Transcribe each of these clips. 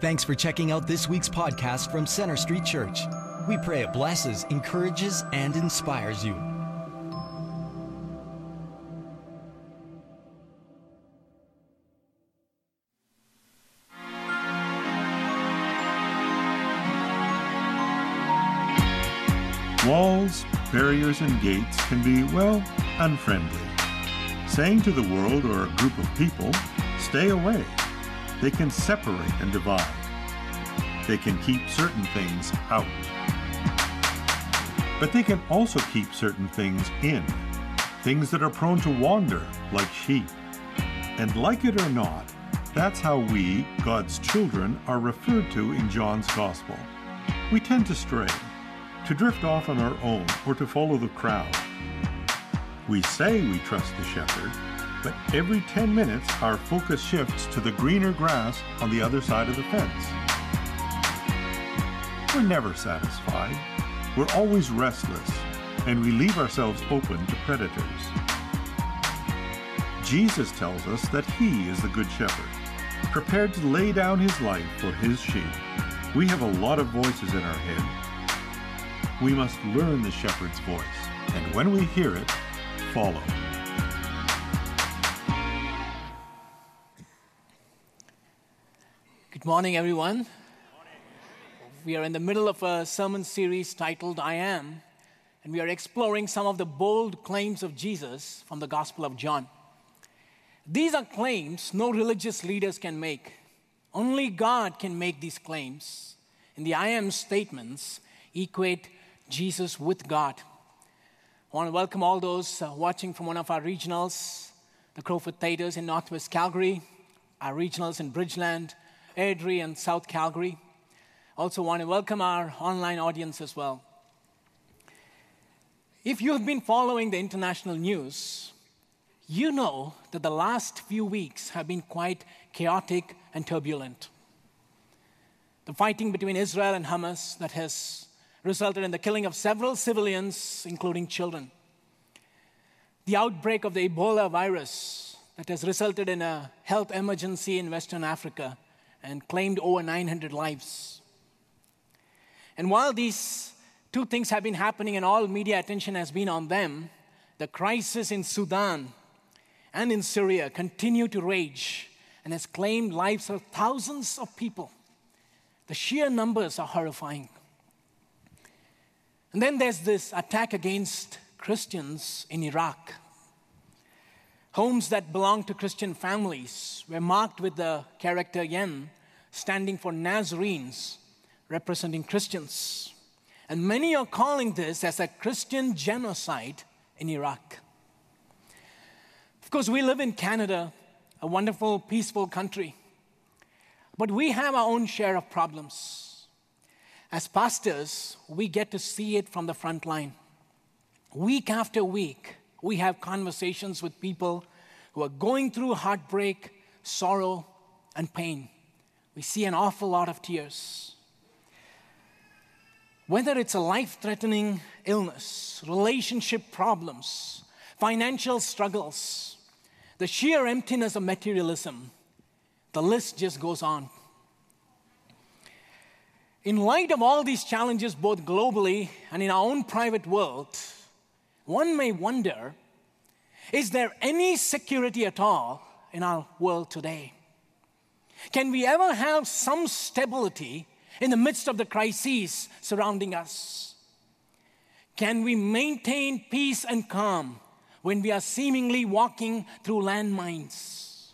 Thanks for checking out this week's podcast from Center Street Church. We pray it blesses, encourages, and inspires you. Walls, barriers, and gates can be, well, unfriendly. Saying to the world or a group of people, stay away, they can separate and divide. They can keep certain things out. But they can also keep certain things in, things that are prone to wander like sheep. And like it or not, that's how we, God's children, are referred to in John's Gospel. We tend to stray to drift off on our own or to follow the crowd. We say we trust the shepherd, but every 10 minutes our focus shifts to the greener grass on the other side of the fence. We're never satisfied. We're always restless, and we leave ourselves open to predators. Jesus tells us that He is the Good Shepherd, prepared to lay down His life for His sheep. We have a lot of voices in our head, we must learn the shepherd's voice, and when we hear it, follow. Good morning, everyone. We are in the middle of a sermon series titled I Am, and we are exploring some of the bold claims of Jesus from the Gospel of John. These are claims no religious leaders can make. Only God can make these claims. And the I am statements equate Jesus with God. I want to welcome all those uh, watching from one of our regionals, the Crowfoot Theaters in Northwest Calgary, our regionals in Bridgeland, Airdrie, and South Calgary. Also, want to welcome our online audience as well. If you have been following the international news, you know that the last few weeks have been quite chaotic and turbulent. The fighting between Israel and Hamas that has resulted in the killing of several civilians, including children. The outbreak of the Ebola virus that has resulted in a health emergency in Western Africa and claimed over 900 lives. And while these two things have been happening and all media attention has been on them, the crisis in Sudan and in Syria continue to rage and has claimed lives of thousands of people. The sheer numbers are horrifying. And then there's this attack against Christians in Iraq. Homes that belonged to Christian families were marked with the character Yen, standing for Nazarenes, representing Christians. And many are calling this as a Christian genocide in Iraq. Of course, we live in Canada, a wonderful, peaceful country. But we have our own share of problems. As pastors, we get to see it from the front line. Week after week, we have conversations with people who are going through heartbreak, sorrow, and pain. We see an awful lot of tears. Whether it's a life threatening illness, relationship problems, financial struggles, the sheer emptiness of materialism, the list just goes on. In light of all these challenges, both globally and in our own private world, one may wonder is there any security at all in our world today? Can we ever have some stability in the midst of the crises surrounding us? Can we maintain peace and calm when we are seemingly walking through landmines?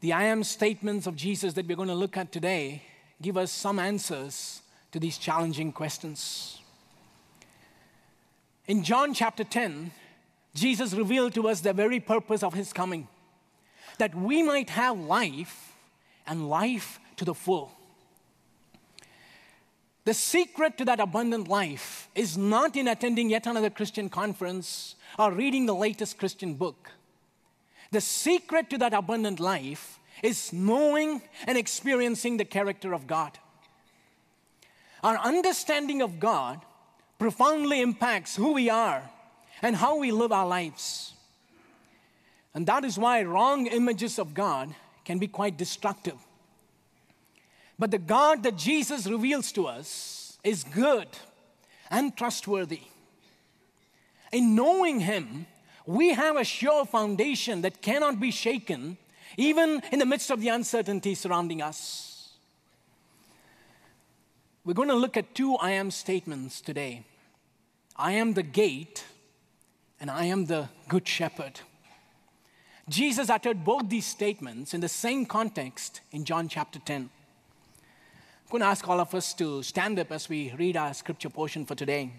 The I am statements of Jesus that we're going to look at today give us some answers to these challenging questions. In John chapter 10, Jesus revealed to us the very purpose of his coming that we might have life and life to the full. The secret to that abundant life is not in attending yet another Christian conference or reading the latest Christian book. The secret to that abundant life is knowing and experiencing the character of God. Our understanding of God profoundly impacts who we are and how we live our lives. And that is why wrong images of God can be quite destructive. But the God that Jesus reveals to us is good and trustworthy. In knowing Him, we have a sure foundation that cannot be shaken, even in the midst of the uncertainty surrounding us. We're going to look at two I am statements today I am the gate, and I am the good shepherd. Jesus uttered both these statements in the same context in John chapter 10. I'm going to ask all of us to stand up as we read our scripture portion for today,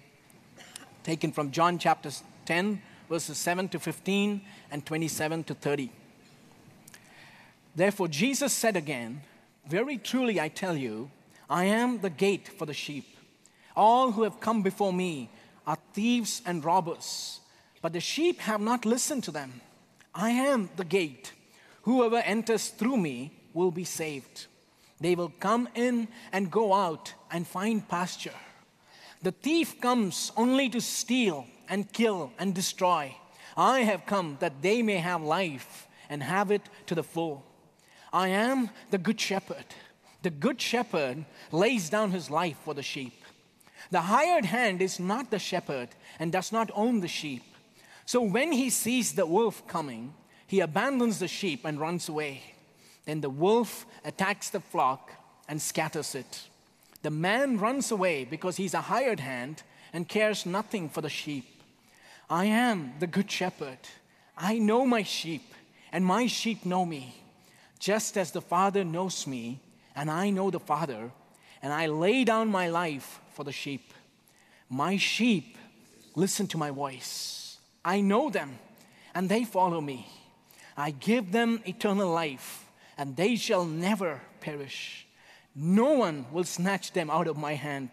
taken from John chapter 10, verses 7 to 15 and 27 to 30. Therefore, Jesus said again, Very truly I tell you, I am the gate for the sheep. All who have come before me are thieves and robbers, but the sheep have not listened to them. I am the gate. Whoever enters through me will be saved. They will come in and go out and find pasture. The thief comes only to steal and kill and destroy. I have come that they may have life and have it to the full. I am the good shepherd. The good shepherd lays down his life for the sheep. The hired hand is not the shepherd and does not own the sheep. So when he sees the wolf coming, he abandons the sheep and runs away. Then the wolf attacks the flock and scatters it. The man runs away because he's a hired hand and cares nothing for the sheep. I am the good shepherd. I know my sheep, and my sheep know me, just as the Father knows me, and I know the Father, and I lay down my life for the sheep. My sheep listen to my voice. I know them, and they follow me. I give them eternal life, and they shall never perish. No one will snatch them out of my hand.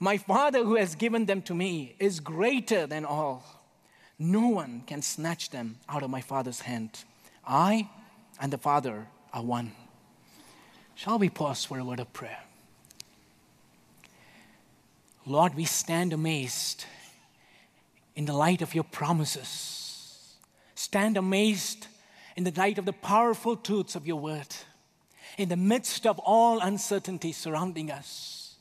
My Father who has given them to me is greater than all. No one can snatch them out of my Father's hand. I and the Father are one. Shall we pause for a word of prayer? Lord, we stand amazed in the light of your promises. Stand amazed in the light of the powerful truths of your word. In the midst of all uncertainty surrounding us.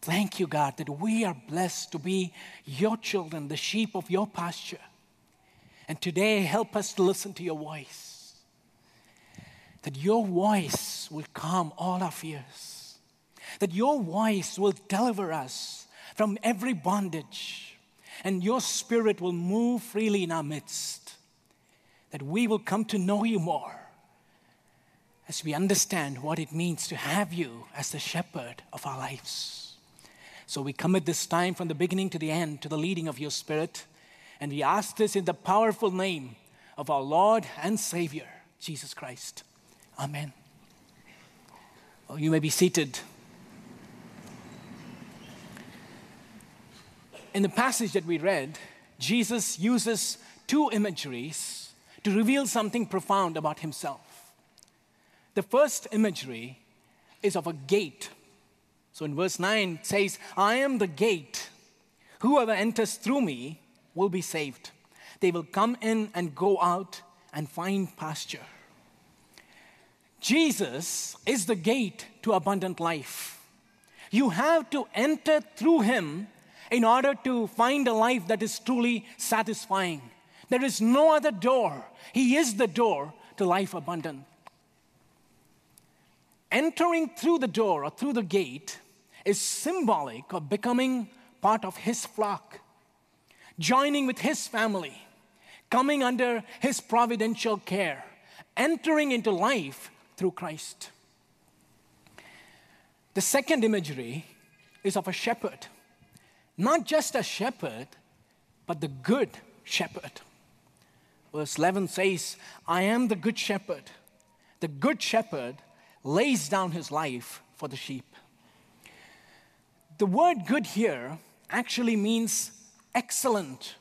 Thank you, God, that we are blessed to be your children, the sheep of your pasture. And today, help us to listen to your voice. That your voice will calm all our fears. That your voice will deliver us from every bondage. And your spirit will move freely in our midst. That we will come to know you more as we understand what it means to have you as the shepherd of our lives. So we commit this time from the beginning to the end to the leading of your Spirit. And we ask this in the powerful name of our Lord and Savior, Jesus Christ. Amen. Well, you may be seated. In the passage that we read, Jesus uses two imageries to reveal something profound about himself. The first imagery is of a gate so in verse 9 it says, I am the gate. Whoever enters through me will be saved. They will come in and go out and find pasture. Jesus is the gate to abundant life. You have to enter through him in order to find a life that is truly satisfying. There is no other door. He is the door to life abundant. Entering through the door or through the gate is symbolic of becoming part of his flock, joining with his family, coming under his providential care, entering into life through Christ. The second imagery is of a shepherd, not just a shepherd, but the good shepherd. Verse 11 says, I am the good shepherd. The good shepherd lays down his life for the sheep. The word good here actually means excellent,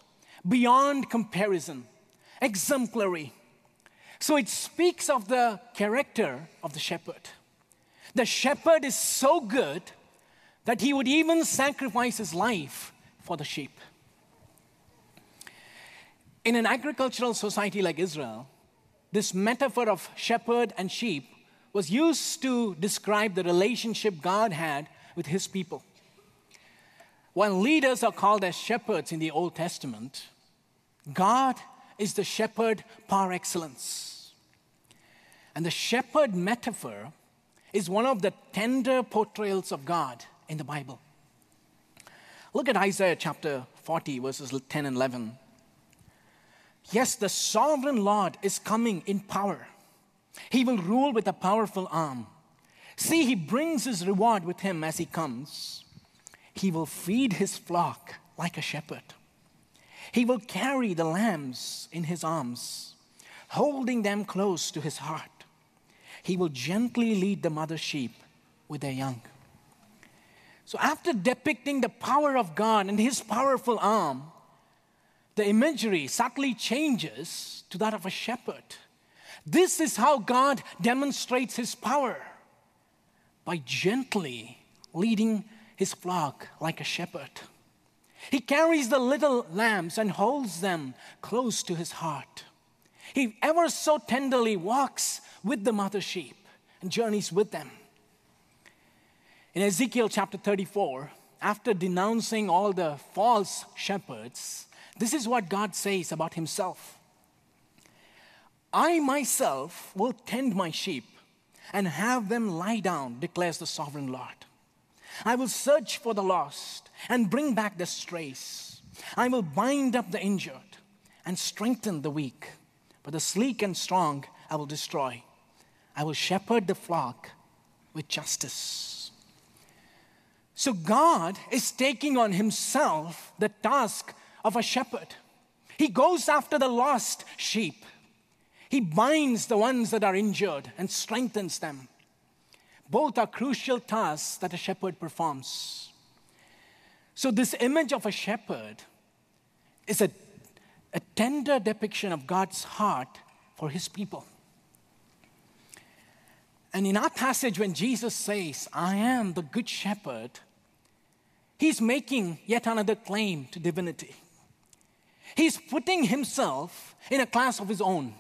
beyond comparison, exemplary. So it speaks of the character of the shepherd. The shepherd is so good that he would even sacrifice his life for the sheep. In an agricultural society like Israel, this metaphor of shepherd and sheep was used to describe the relationship God had with his people. When leaders are called as shepherds in the Old Testament, God is the shepherd par excellence. And the shepherd metaphor is one of the tender portrayals of God in the Bible. Look at Isaiah chapter 40, verses 10 and 11. Yes, the sovereign Lord is coming in power. He will rule with a powerful arm. See, he brings his reward with him as he comes. He will feed his flock like a shepherd. He will carry the lambs in his arms, holding them close to his heart. He will gently lead the mother sheep with their young. So, after depicting the power of God and his powerful arm, the imagery subtly changes to that of a shepherd. This is how God demonstrates his power by gently leading his flock like a shepherd. He carries the little lambs and holds them close to his heart. He ever so tenderly walks with the mother sheep and journeys with them. In Ezekiel chapter 34, after denouncing all the false shepherds, this is what God says about himself I myself will tend my sheep and have them lie down, declares the sovereign Lord. I will search for the lost and bring back the strays. I will bind up the injured and strengthen the weak, but the sleek and strong I will destroy. I will shepherd the flock with justice. So God is taking on himself the task of a shepherd. He goes after the lost sheep. He binds the ones that are injured and strengthens them. Both are crucial tasks that a shepherd performs. So, this image of a shepherd is a, a tender depiction of God's heart for his people. And in our passage, when Jesus says, I am the good shepherd, he's making yet another claim to divinity. He's putting himself in a class of his own.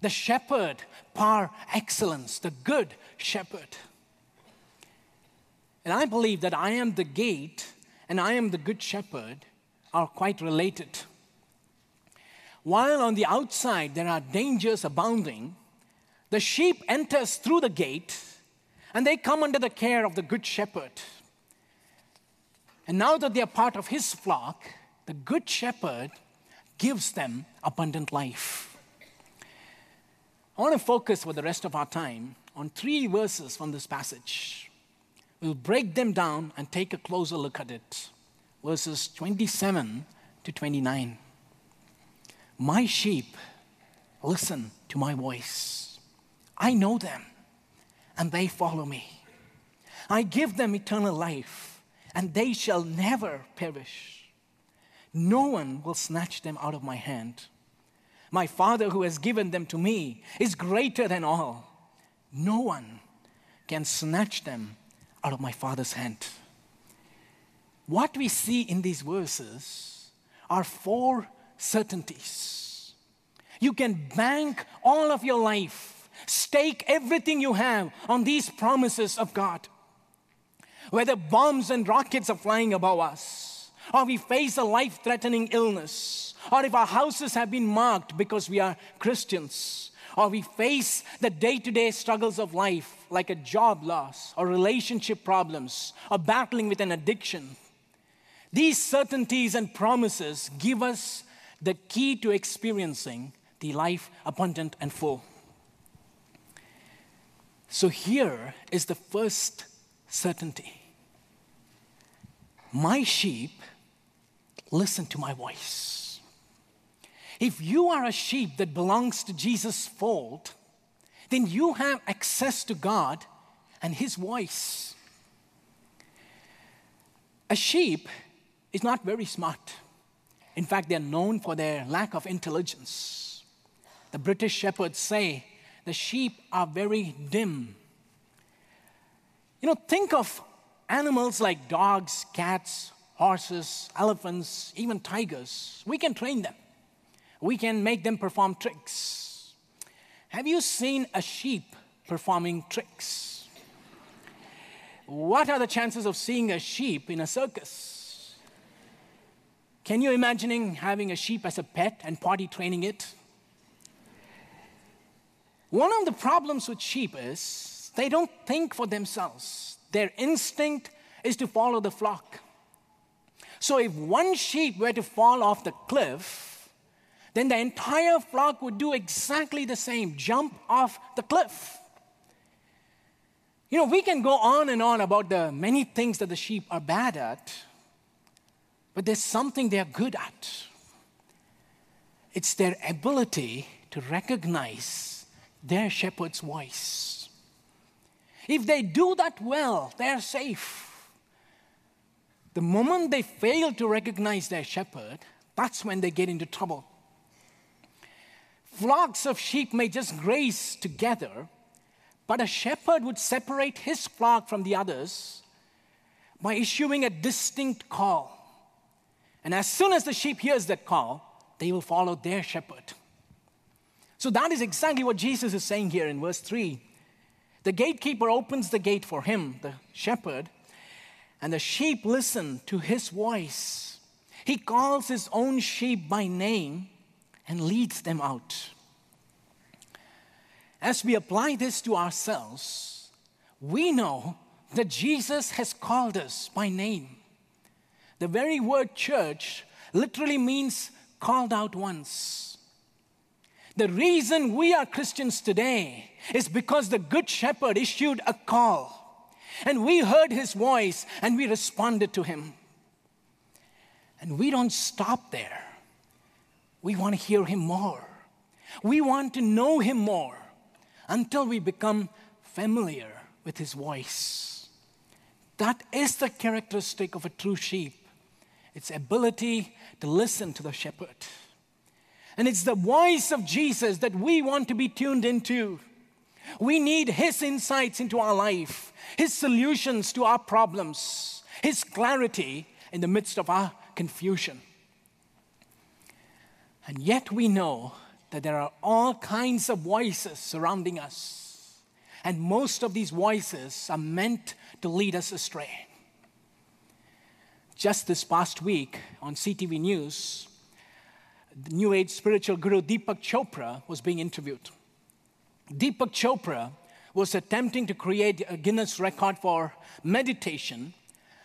The shepherd par excellence, the good shepherd. And I believe that I am the gate and I am the good shepherd are quite related. While on the outside there are dangers abounding, the sheep enters through the gate and they come under the care of the good shepherd. And now that they are part of his flock, the good shepherd gives them abundant life. I want to focus for the rest of our time on three verses from this passage. We'll break them down and take a closer look at it. Verses 27 to 29. My sheep listen to my voice. I know them, and they follow me. I give them eternal life, and they shall never perish no one will snatch them out of my hand. My Father, who has given them to me, is greater than all. No one can snatch them out of my Father's hand. What we see in these verses are four certainties. You can bank all of your life, stake everything you have on these promises of God. Whether bombs and rockets are flying above us, or we face a life threatening illness, or if our houses have been marked because we are Christians, or we face the day to day struggles of life like a job loss, or relationship problems, or battling with an addiction. These certainties and promises give us the key to experiencing the life abundant and full. So, here is the first certainty my sheep listen to my voice. If you are a sheep that belongs to Jesus' fold, then you have access to God and His voice. A sheep is not very smart. In fact, they're known for their lack of intelligence. The British shepherds say the sheep are very dim. You know, think of animals like dogs, cats, horses, elephants, even tigers. We can train them. We can make them perform tricks. Have you seen a sheep performing tricks. What are the chances of seeing a sheep in a circus? Can you imagine having a sheep as a pet and potty training it? One of the problems with sheep is they don't think for themselves. Their instinct is to follow the flock. So if one sheep were to fall off the cliff, then the entire flock would do exactly the same jump off the cliff. You know, we can go on and on about the many things that the sheep are bad at, but there's something they're good at. It's their ability to recognize their shepherd's voice. If they do that well, they're safe. The moment they fail to recognize their shepherd, that's when they get into trouble. Flocks of sheep may just graze together, but a shepherd would separate his flock from the others by issuing a distinct call. And as soon as the sheep hears that call, they will follow their shepherd. So that is exactly what Jesus is saying here in verse 3. The gatekeeper opens the gate for him, the shepherd, and the sheep listen to his voice. He calls his own sheep by name and leads them out. As we apply this to ourselves, we know that Jesus has called us by name. The very word church literally means called out once. The reason we are Christians today is because the Good Shepherd issued a call, and we heard his voice and we responded to him. And we don't stop there. We want to hear him more. We want to know him more until we become familiar with his voice. That is the characteristic of a true sheep its ability to listen to the shepherd. And it's the voice of Jesus that we want to be tuned into. We need His insights into our life, His solutions to our problems, His clarity in the midst of our confusion. And yet we know that there are all kinds of voices surrounding us. And most of these voices are meant to lead us astray. Just this past week on CTV News, New Age spiritual guru Deepak Chopra was being interviewed. Deepak Chopra was attempting to create a Guinness record for meditation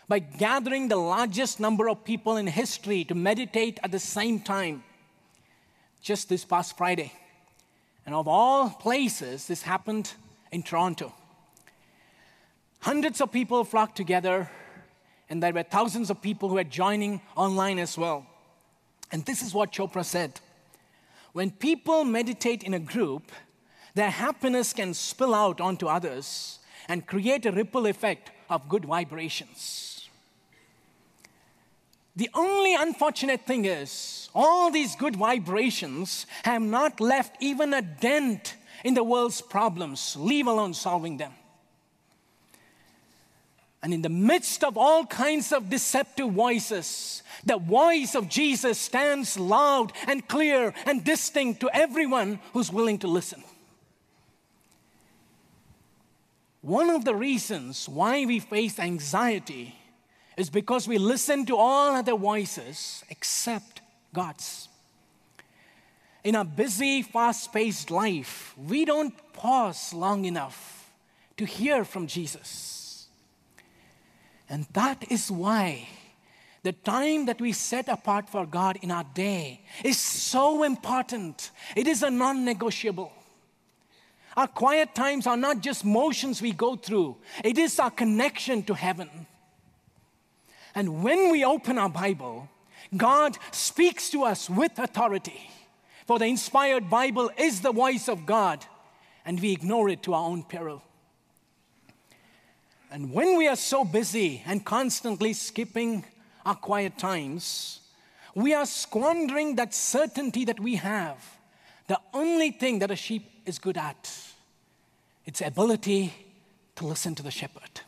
by gathering the largest number of people in history to meditate at the same time just this past Friday. And of all places, this happened in Toronto. Hundreds of people flocked together, and there were thousands of people who were joining online as well. And this is what Chopra said When people meditate in a group, their happiness can spill out onto others and create a ripple effect of good vibrations. The only unfortunate thing is, all these good vibrations have not left even a dent in the world's problems, leave alone solving them. And in the midst of all kinds of deceptive voices, the voice of Jesus stands loud and clear and distinct to everyone who's willing to listen. One of the reasons why we face anxiety is because we listen to all other voices except God's. In a busy, fast paced life, we don't pause long enough to hear from Jesus. And that is why the time that we set apart for God in our day is so important. It is a non negotiable. Our quiet times are not just motions we go through, it is our connection to heaven. And when we open our Bible, God speaks to us with authority. For the inspired Bible is the voice of God, and we ignore it to our own peril. And when we are so busy and constantly skipping our quiet times, we are squandering that certainty that we have. The only thing that a sheep is good at, its ability to listen to the shepherd.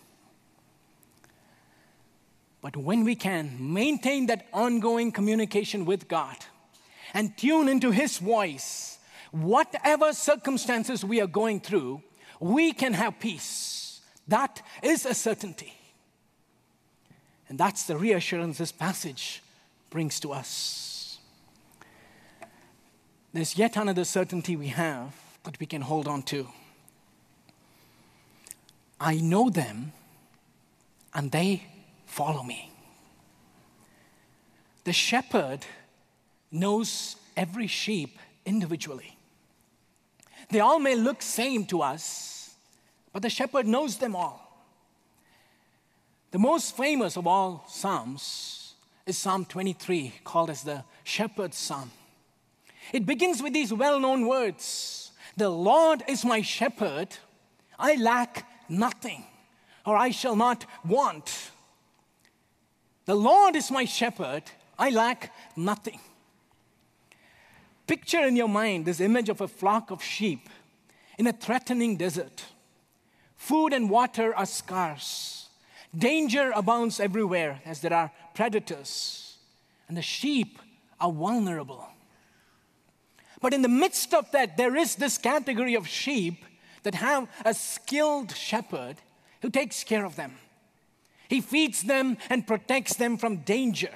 But when we can maintain that ongoing communication with God and tune into His voice, whatever circumstances we are going through, we can have peace. That is a certainty. And that's the reassurance this passage brings to us. There's yet another certainty we have that we can hold on to. I know them and they follow me. The shepherd knows every sheep individually. They all may look same to us, but the shepherd knows them all. The most famous of all psalms is Psalm 23, called as the shepherd's psalm. It begins with these well-known words, "The Lord is my shepherd, I lack nothing, or I shall not want." The Lord is my shepherd, I lack nothing. Picture in your mind this image of a flock of sheep in a threatening desert. Food and water are scarce. Danger abounds everywhere as there are predators, and the sheep are vulnerable. But in the midst of that, there is this category of sheep that have a skilled shepherd who takes care of them. He feeds them and protects them from danger.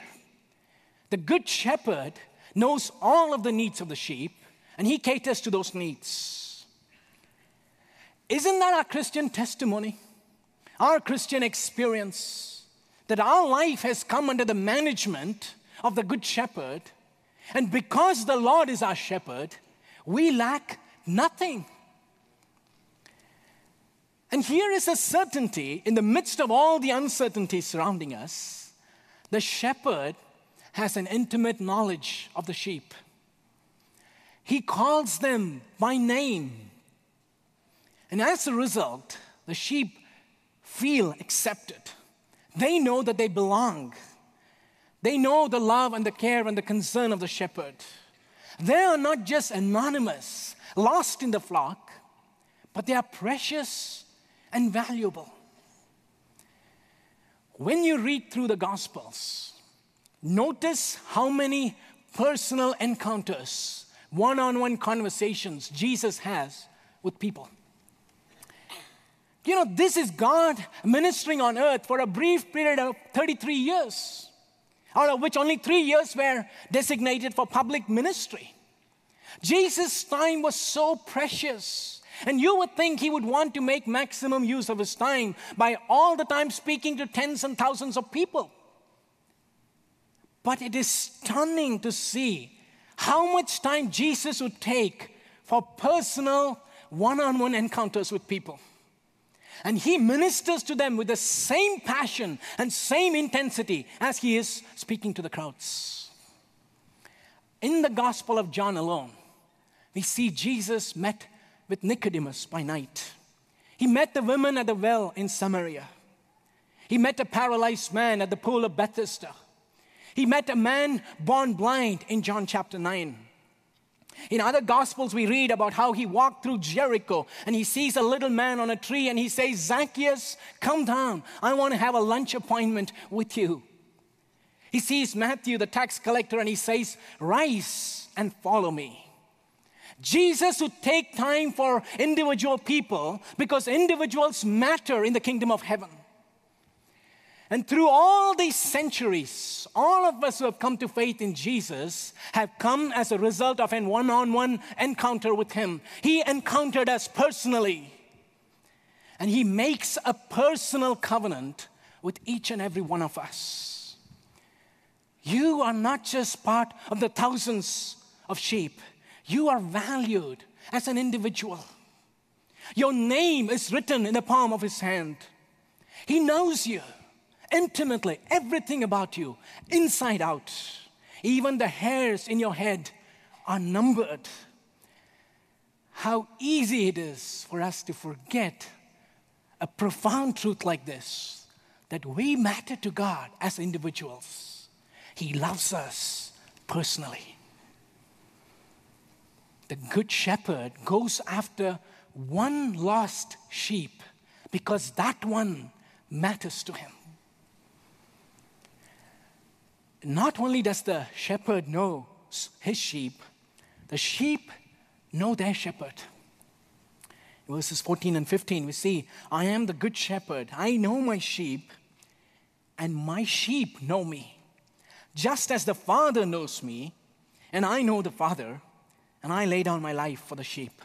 The good shepherd knows all of the needs of the sheep and he caters to those needs. Isn't that our Christian testimony? Our Christian experience that our life has come under the management of the Good Shepherd, and because the Lord is our shepherd, we lack nothing. And here is a certainty in the midst of all the uncertainty surrounding us. The shepherd has an intimate knowledge of the sheep. He calls them by name. And as a result, the sheep feel accepted. They know that they belong. They know the love and the care and the concern of the shepherd. They are not just anonymous, lost in the flock, but they are precious and valuable. When you read through the Gospels, Notice how many personal encounters, one on one conversations Jesus has with people. You know, this is God ministering on earth for a brief period of 33 years, out of which only three years were designated for public ministry. Jesus' time was so precious. And you would think he would want to make maximum use of his time by all the time speaking to tens and thousands of people. But it is stunning to see how much time Jesus would take for personal one on one encounters with people. And he ministers to them with the same passion and same intensity as he is speaking to the crowds. In the Gospel of John alone, we see Jesus met with Nicodemus by night. He met the women at the well in Samaria. He met a paralyzed man at the pool of Bethesda. He met a man born blind in John chapter 9. In other gospels, we read about how he walked through Jericho and he sees a little man on a tree and he says, Zacchaeus, come down. I want to have a lunch appointment with you. He sees Matthew, the tax collector, and he says, Rise and follow me. Jesus would take time for individual people because individuals matter in the kingdom of heaven. And through all these centuries, all of us who have come to faith in Jesus have come as a result of an one on one encounter with Him. He encountered us personally. And He makes a personal covenant with each and every one of us. You are not just part of the thousands of sheep, you are valued as an individual. Your name is written in the palm of His hand. He knows you intimately everything about you, inside out. Even the hairs in your head are numbered. How easy it is for us to forget a profound truth like this that we matter to God as individuals. He loves us personally. The Good Shepherd goes after one lost sheep because that one matters to him not only does the shepherd know his sheep, the sheep know their shepherd. verses 14 and 15, we see, I am the good shepherd. I know my sheep, and my sheep know me. Just as the Father knows me, and I know the Father, and I lay down my life for the sheep.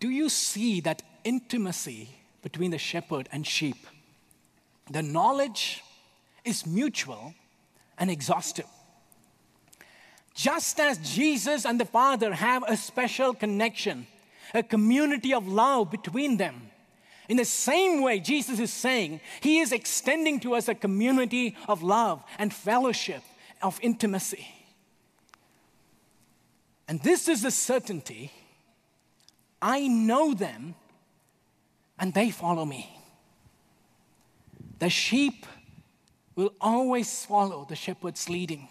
Do you see that intimacy between the shepherd and sheep? The knowledge is mutual and exhaustive. Just as Jesus and the Father have a special connection, a community of love between them, in the same way, Jesus is saying He is extending to us a community of love and fellowship, of intimacy. And this is the certainty I know them and they follow me. The sheep will always follow the shepherd's leading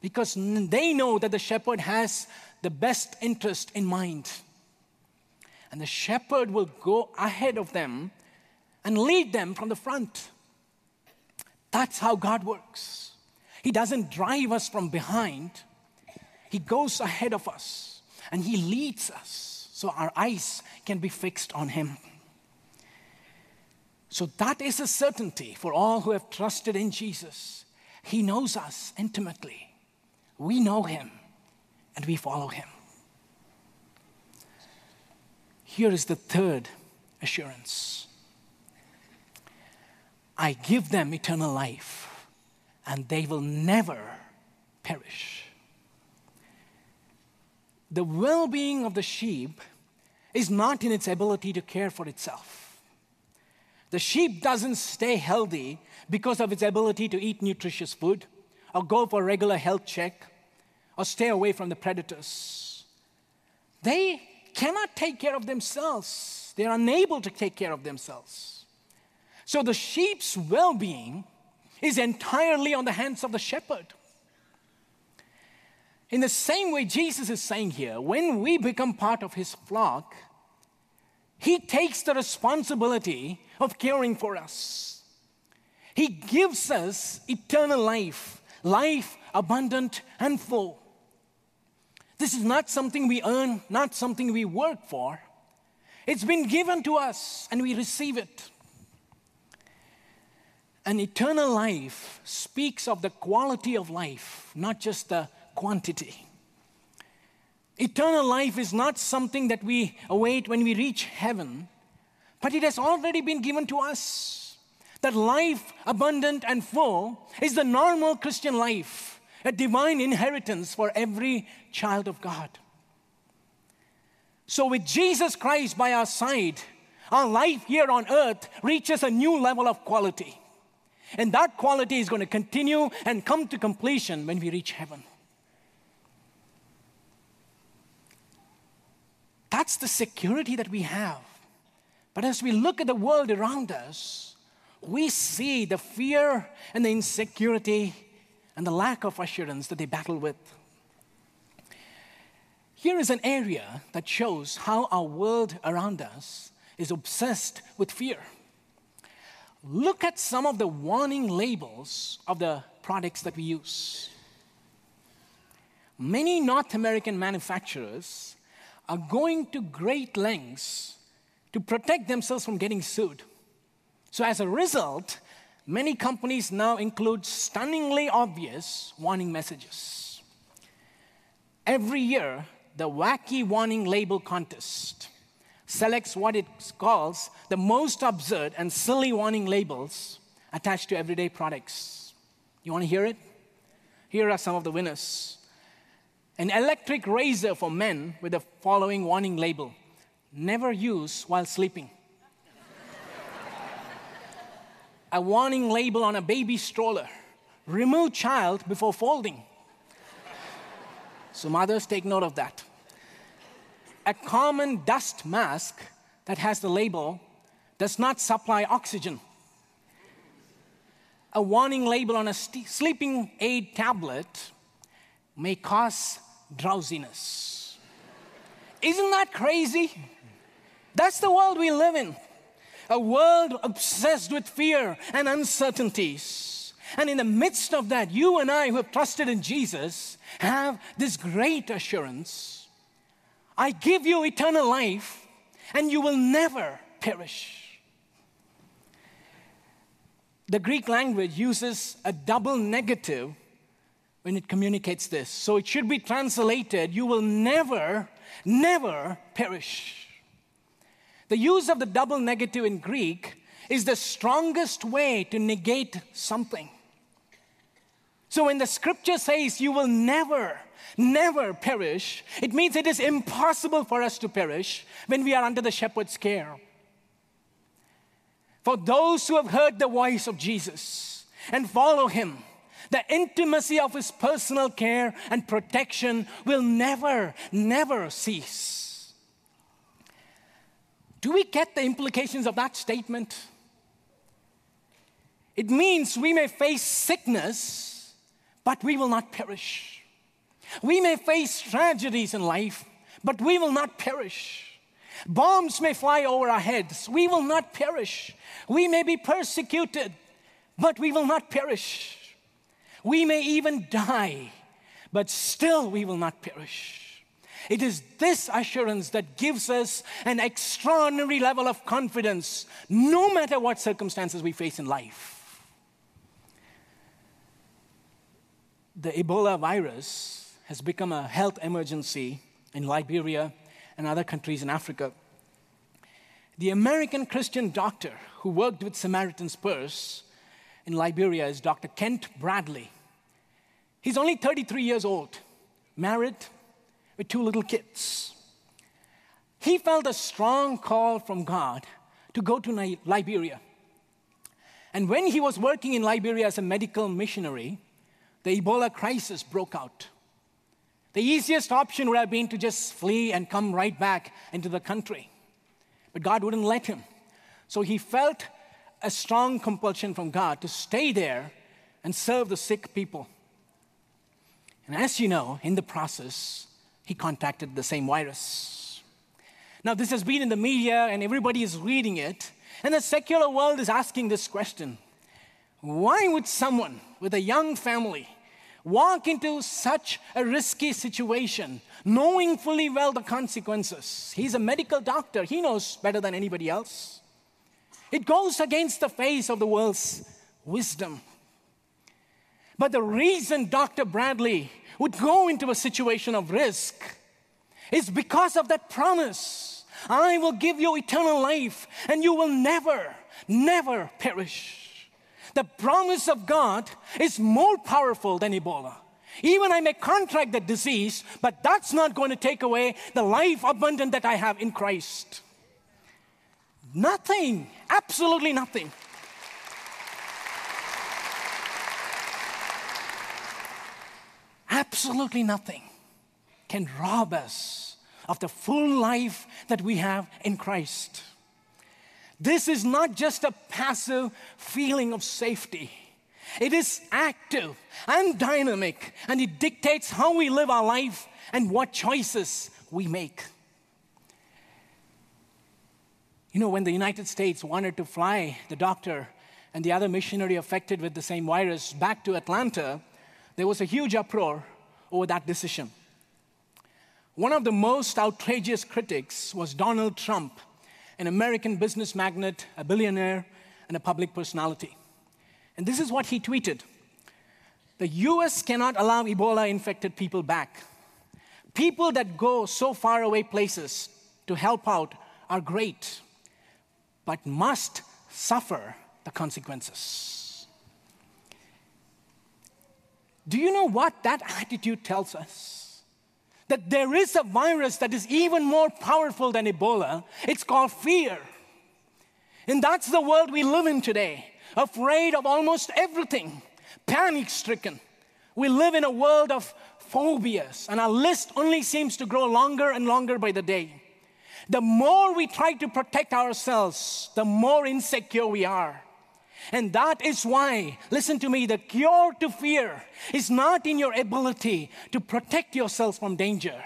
because they know that the shepherd has the best interest in mind. And the shepherd will go ahead of them and lead them from the front. That's how God works. He doesn't drive us from behind, He goes ahead of us and He leads us so our eyes can be fixed on Him. So that is a certainty for all who have trusted in Jesus. He knows us intimately. We know Him and we follow Him. Here is the third assurance I give them eternal life, and they will never perish. The well being of the sheep is not in its ability to care for itself. The sheep doesn't stay healthy because of its ability to eat nutritious food, or go for a regular health check, or stay away from the predators. They cannot take care of themselves, they're unable to take care of themselves. So the sheep's well being is entirely on the hands of the shepherd. In the same way, Jesus is saying here, when we become part of his flock, he takes the responsibility of caring for us. He gives us eternal life, life abundant and full. This is not something we earn, not something we work for. It's been given to us and we receive it. An eternal life speaks of the quality of life, not just the quantity. Eternal life is not something that we await when we reach heaven, but it has already been given to us. That life, abundant and full, is the normal Christian life a divine inheritance for every child of God. So, with Jesus Christ by our side, our life here on earth reaches a new level of quality. And that quality is going to continue and come to completion when we reach heaven. That's the security that we have. But as we look at the world around us, we see the fear and the insecurity and the lack of assurance that they battle with. Here is an area that shows how our world around us is obsessed with fear. Look at some of the warning labels of the products that we use. Many North American manufacturers are going to great lengths to protect themselves from getting sued. So, as a result, many companies now include stunningly obvious warning messages. Every year, the Wacky Warning Label Contest selects what it calls the most absurd and silly warning labels attached to everyday products. You want to hear it? Here are some of the winners. An electric razor for men with the following warning label Never use while sleeping a warning label on a baby stroller remove child before folding. so, mothers, take note of that. A common dust mask that has the label does not supply oxygen. A warning label on a st- sleeping aid tablet may cause drowsiness. Isn't that crazy? That's the world we live in a world obsessed with fear and uncertainties. And in the midst of that, you and I who have trusted in Jesus have this great assurance I give you eternal life, and you will never perish. The Greek language uses a double negative when it communicates this. So it should be translated you will never, never perish. The use of the double negative in Greek is the strongest way to negate something. So when the scripture says you will never, never perish, it means it is impossible for us to perish when we are under the shepherd's care. For those who have heard the voice of Jesus and follow him, the intimacy of his personal care and protection will never, never cease. Do we get the implications of that statement? It means we may face sickness, but we will not perish. We may face tragedies in life, but we will not perish. Bombs may fly over our heads, we will not perish. We may be persecuted, but we will not perish. We may even die, but still we will not perish. It is this assurance that gives us an extraordinary level of confidence, no matter what circumstances we face in life. The Ebola virus has become a health emergency in Liberia and other countries in Africa. The American Christian doctor who worked with Samaritan's Purse in Liberia is Dr. Kent Brantly. He's only 33 years old, married with two little kids. He felt a strong call from God to go to Liberia. And when he was working in Liberia as a medical missionary, the Ebola crisis broke out. The easiest option would have been to just flee and come right back into the country. But God wouldn't let him. So he felt a strong compulsion from God to stay there and serve the sick people. And as you know, in the process, he contacted the same virus. Now, this has been in the media and everybody is reading it, and the secular world is asking this question Why would someone with a young family walk into such a risky situation, knowing fully well the consequences? He's a medical doctor, he knows better than anybody else. It goes against the face of the world's wisdom. But the reason Dr. Brantly would go into a situation of risk is because of that promise. I will give you eternal life and you will never, never perish. The promise of God is more powerful than Ebola. Even I may contract the disease, but that's not going to take away the life abundant that I have in Christ. Nothing, absolutely nothing. Absolutely nothing can rob us of the full life that we have in Christ. This is not just a passive feeling of safety. It is active and dynamic, and it dictates how we live our life and what choices we make. You know, when the United States wanted to fly the doctor and the other missionary affected with the same virus back to Atlanta, there was a huge uproar over that decision. One of the most outrageous critics was Donald Trump, an American business magnate, a billionaire, and a public personality. And this is what he tweeted The US cannot allow Ebola infected people back. People that go so far away places to help out are great but must suffer the consequences. Do you know what that attitude tells us? That there is a virus that is even more powerful than Ebola. It's called fear. And that's the world we live in today, afraid of almost everything, panic stricken. We live in a world of phobias, and our list only seems to grow longer and longer by the day. The more we try to protect ourselves, the more insecure we are. And that is why, listen to me, the cure to fear is not in your ability to protect yourself from danger.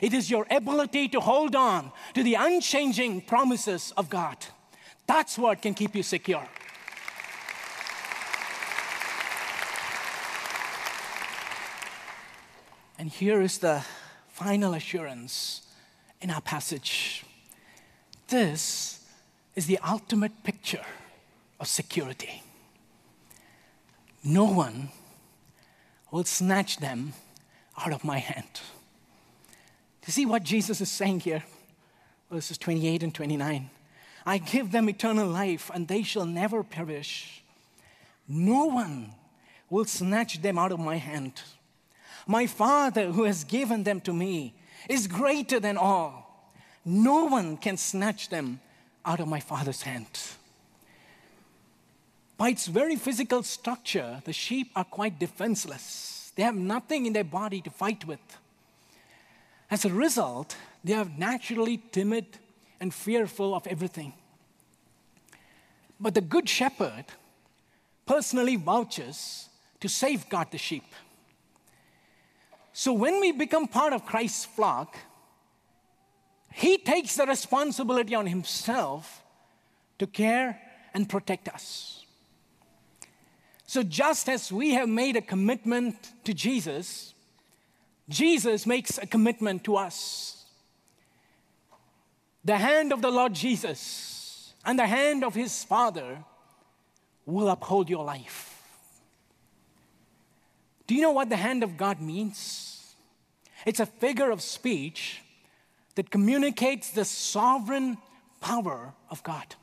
It is your ability to hold on to the unchanging promises of God. That's what can keep you secure. And here is the final assurance in our passage. This is the ultimate picture of security. No one will snatch them out of my hand. You see what Jesus is saying here? Verses 28 and 29. I give them eternal life, and they shall never perish. No one will snatch them out of my hand. My Father, who has given them to me, is greater than all. No one can snatch them out of my Father's hand. By its very physical structure, the sheep are quite defenseless. They have nothing in their body to fight with. As a result, they are naturally timid and fearful of everything. But the Good Shepherd personally vouches to safeguard the sheep. So when we become part of Christ's flock, He takes the responsibility on Himself to care and protect us. So just as we have made a commitment to Jesus, Jesus makes a commitment to us. The hand of the Lord Jesus and the hand of His Father will uphold your life. Do you know what the hand of God means? It's a figure of speech that communicates the sovereign power of God.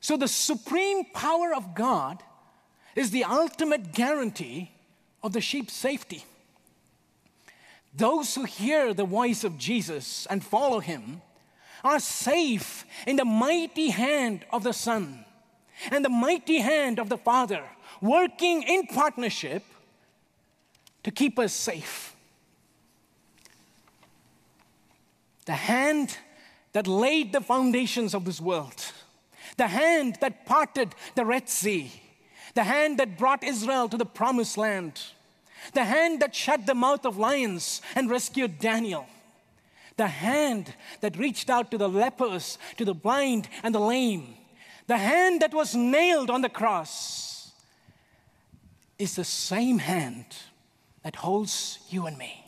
So, the supreme power of God is the ultimate guarantee of the sheep's safety. Those who hear the voice of Jesus and follow him are safe in the mighty hand of the Son and the mighty hand of the Father, working in partnership to keep us safe. The hand that laid the foundations of this world, the hand that parted the Red Sea, the hand that brought Israel to the promised land, the hand that shut the mouth of lions and rescued Daniel, the hand that reached out to the lepers, to the blind and the lame, the hand that was nailed on the cross is the same hand that holds you and me.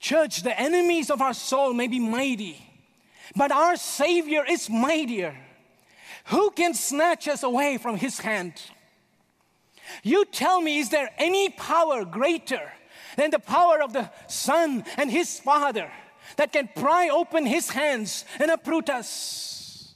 Church, the enemies of our soul may be mighty, but our Savior is mightier. Who can snatch us away from His hand? You tell me, is there any power greater than the power of the Son and His Father that can pry open His hands and uproot us?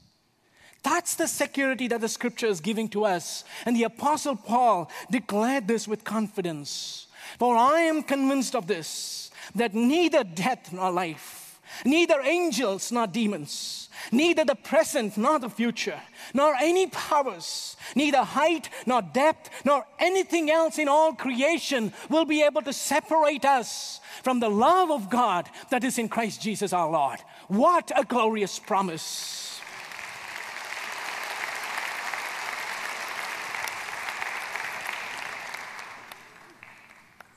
That's the security that the scripture is giving to us. And the apostle Paul declared this with confidence. For I am convinced of this, that neither death nor life, neither angels nor demons, neither the present nor the future, nor any powers, neither height nor depth, nor anything else in all creation will be able to separate us from the love of God that is in Christ Jesus our Lord. What a glorious promise!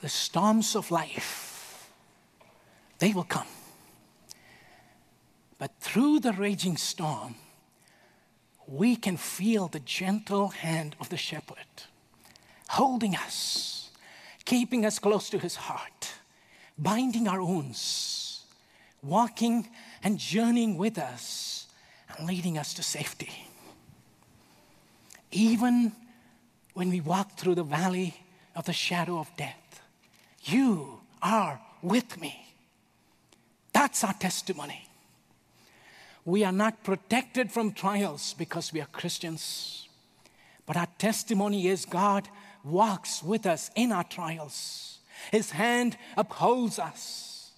the storms of life, they will come. But through the raging storm, we can feel the gentle hand of the shepherd holding us, keeping us close to his heart, binding our wounds, walking and journeying with us, and leading us to safety. Even when we walk through the valley of the shadow of death, you are with me. That's our testimony. We are not protected from trials because we are Christians, but our testimony is God walks with us in our trials. His hand upholds us.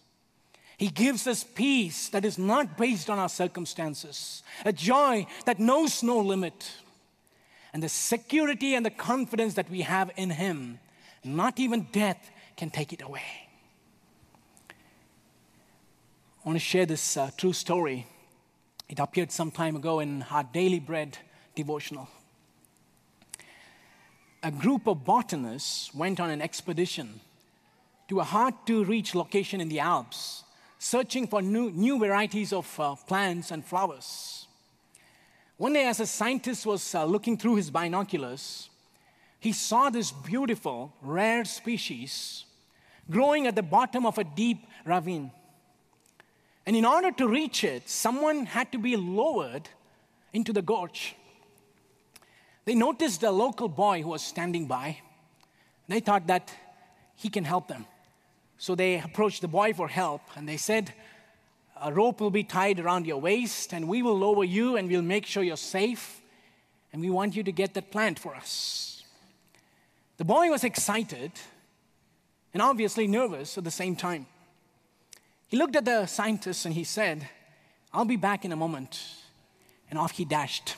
He gives us peace that is not based on our circumstances, a joy that knows no limit, and the security and the confidence that we have in Him. Not even death can take it away. I want to share this uh, true story. It appeared some time ago in our Daily Bread devotional. A group of botanists went on an expedition to a hard to reach location in the Alps, searching for new, new varieties of uh, plants and flowers. One day, as a scientist was uh, looking through his binoculars, he saw this beautiful, rare species growing at the bottom of a deep ravine. And in order to reach it, someone had to be lowered into the gorge. They noticed a local boy who was standing by. They thought that he can help them. So they approached the boy for help and they said, A rope will be tied around your waist and we will lower you and we'll make sure you're safe. And we want you to get that plant for us. The boy was excited and obviously nervous at the same time. He looked at the scientists and he said, I'll be back in a moment. And off he dashed.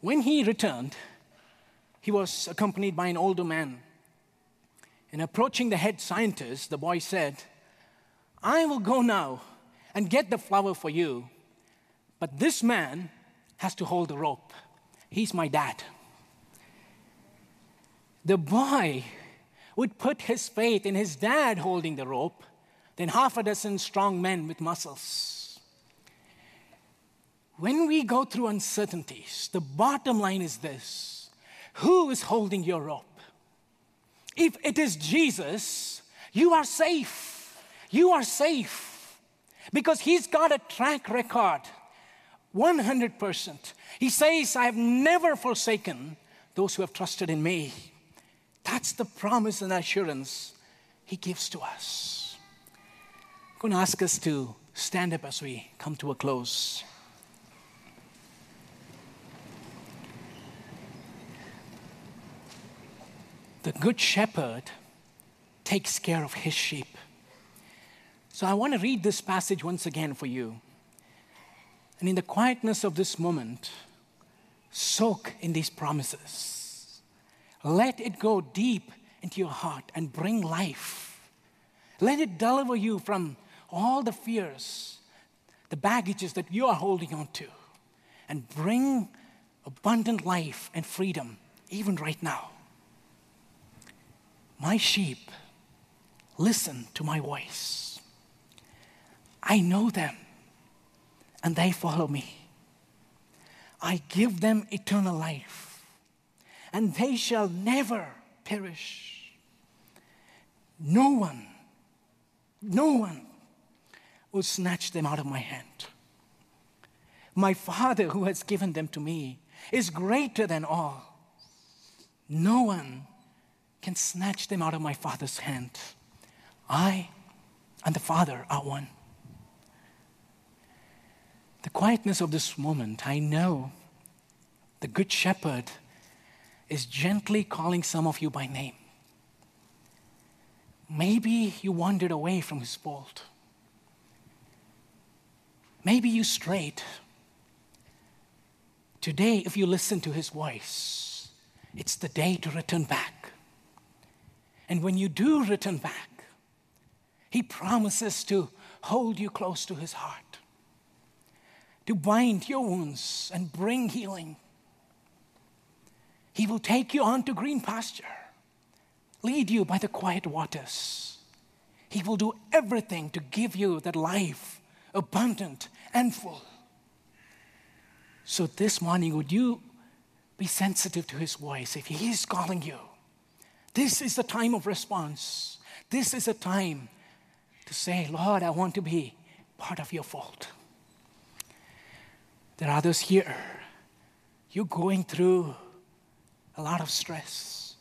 When he returned, he was accompanied by an older man. And approaching the head scientist, the boy said, I will go now and get the flower for you, but this man has to hold the rope. He's my dad. The boy would put his faith in his dad holding the rope than half a dozen strong men with muscles. When we go through uncertainties, the bottom line is this Who is holding your rope? If it is Jesus, you are safe. You are safe because he's got a track record 100%. He says, I have never forsaken those who have trusted in me. That's the promise and assurance he gives to us. I'm going to ask us to stand up as we come to a close. The Good Shepherd takes care of his sheep. So I want to read this passage once again for you. And in the quietness of this moment, soak in these promises. Let it go deep into your heart and bring life. Let it deliver you from all the fears, the baggages that you are holding on to, and bring abundant life and freedom even right now. My sheep listen to my voice. I know them and they follow me. I give them eternal life and they shall never perish. No one, no one will snatch them out of my hand. My Father, who has given them to me, is greater than all. No one can snatch them out of my Father's hand. I and the Father are one. The quietness of this moment, I know the Good Shepherd is gently calling some of you by name. Maybe you wandered away from his fold. Maybe you strayed. Today, if you listen to his voice, it's the day to return back. And when you do return back, he promises to hold you close to his heart, to bind your wounds and bring healing. He will take you on to green pasture, lead you by the quiet waters. He will do everything to give you that life abundant and full. So this morning, would you be sensitive to his voice if he is calling you? This is the time of response. This is a time to say, Lord, I want to be part of your fold. There are others here. You're going through a lot of stress.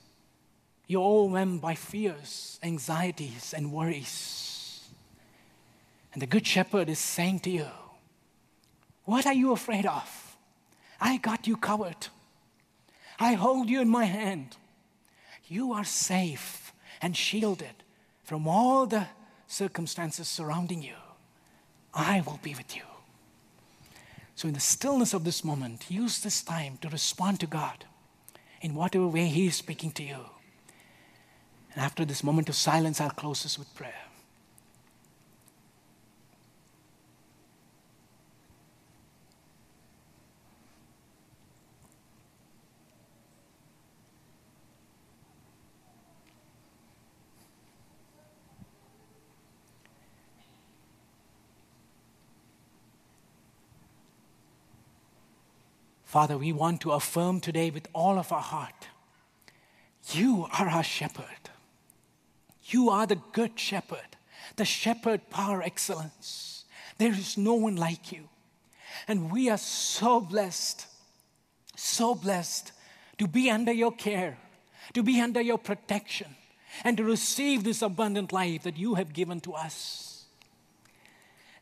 You're overwhelmed by fears, anxieties, and worries. And the Good Shepherd is saying to you, What are you afraid of? I got you covered. I hold you in my hand. You are safe and shielded from all the circumstances surrounding you. I will be with you. So, in the stillness of this moment, use this time to respond to God in whatever way He is speaking to you. And after this moment of silence, I'll close this with prayer. Father, we want to affirm today with all of our heart you are our shepherd. You are the good shepherd. the shepherd par excellence. There is no one like you. And we are so blessed, so blessed to be under your care, to be under your protection, and to receive this abundant life that you have given to us.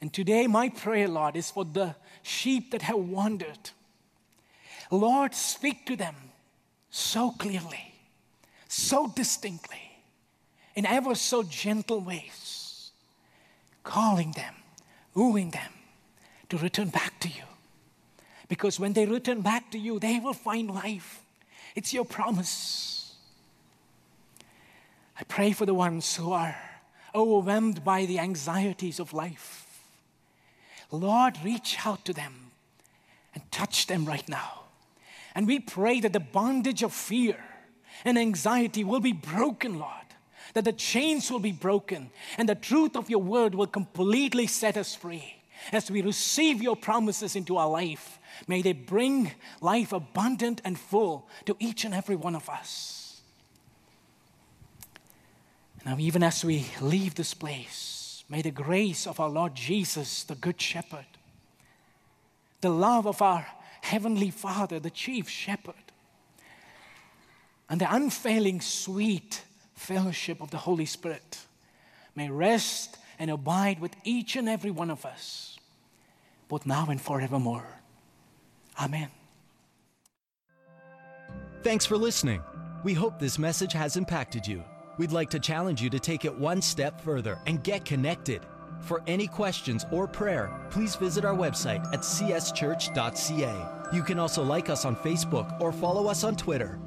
And today, my prayer, Lord, is for the sheep that have wandered. Lord, speak to them so clearly, so distinctly, in ever so gentle ways, calling them, wooing them to return back to you. Because when they return back to you, they will find life. It's your promise. I pray for the ones who are overwhelmed by the anxieties of life. Lord, reach out to them and touch them right now. And we pray that the bondage of fear and anxiety will be broken, Lord. That the chains will be broken and the truth of your word will completely set us free. As we receive your promises into our life, may they bring life abundant and full to each and every one of us. Now, even as we leave this place, may the grace of our Lord Jesus, the Good Shepherd, the love of our Heavenly Father, the Chief Shepherd, and the unfailing sweet fellowship of the Holy Spirit may rest and abide with each and every one of us, both now and forevermore. Amen. Thanks for listening. We hope this message has impacted you. We'd like to challenge you to take it one step further and get connected. For any questions or prayer, please visit our website at cschurch.ca. You can also like us on Facebook or follow us on Twitter.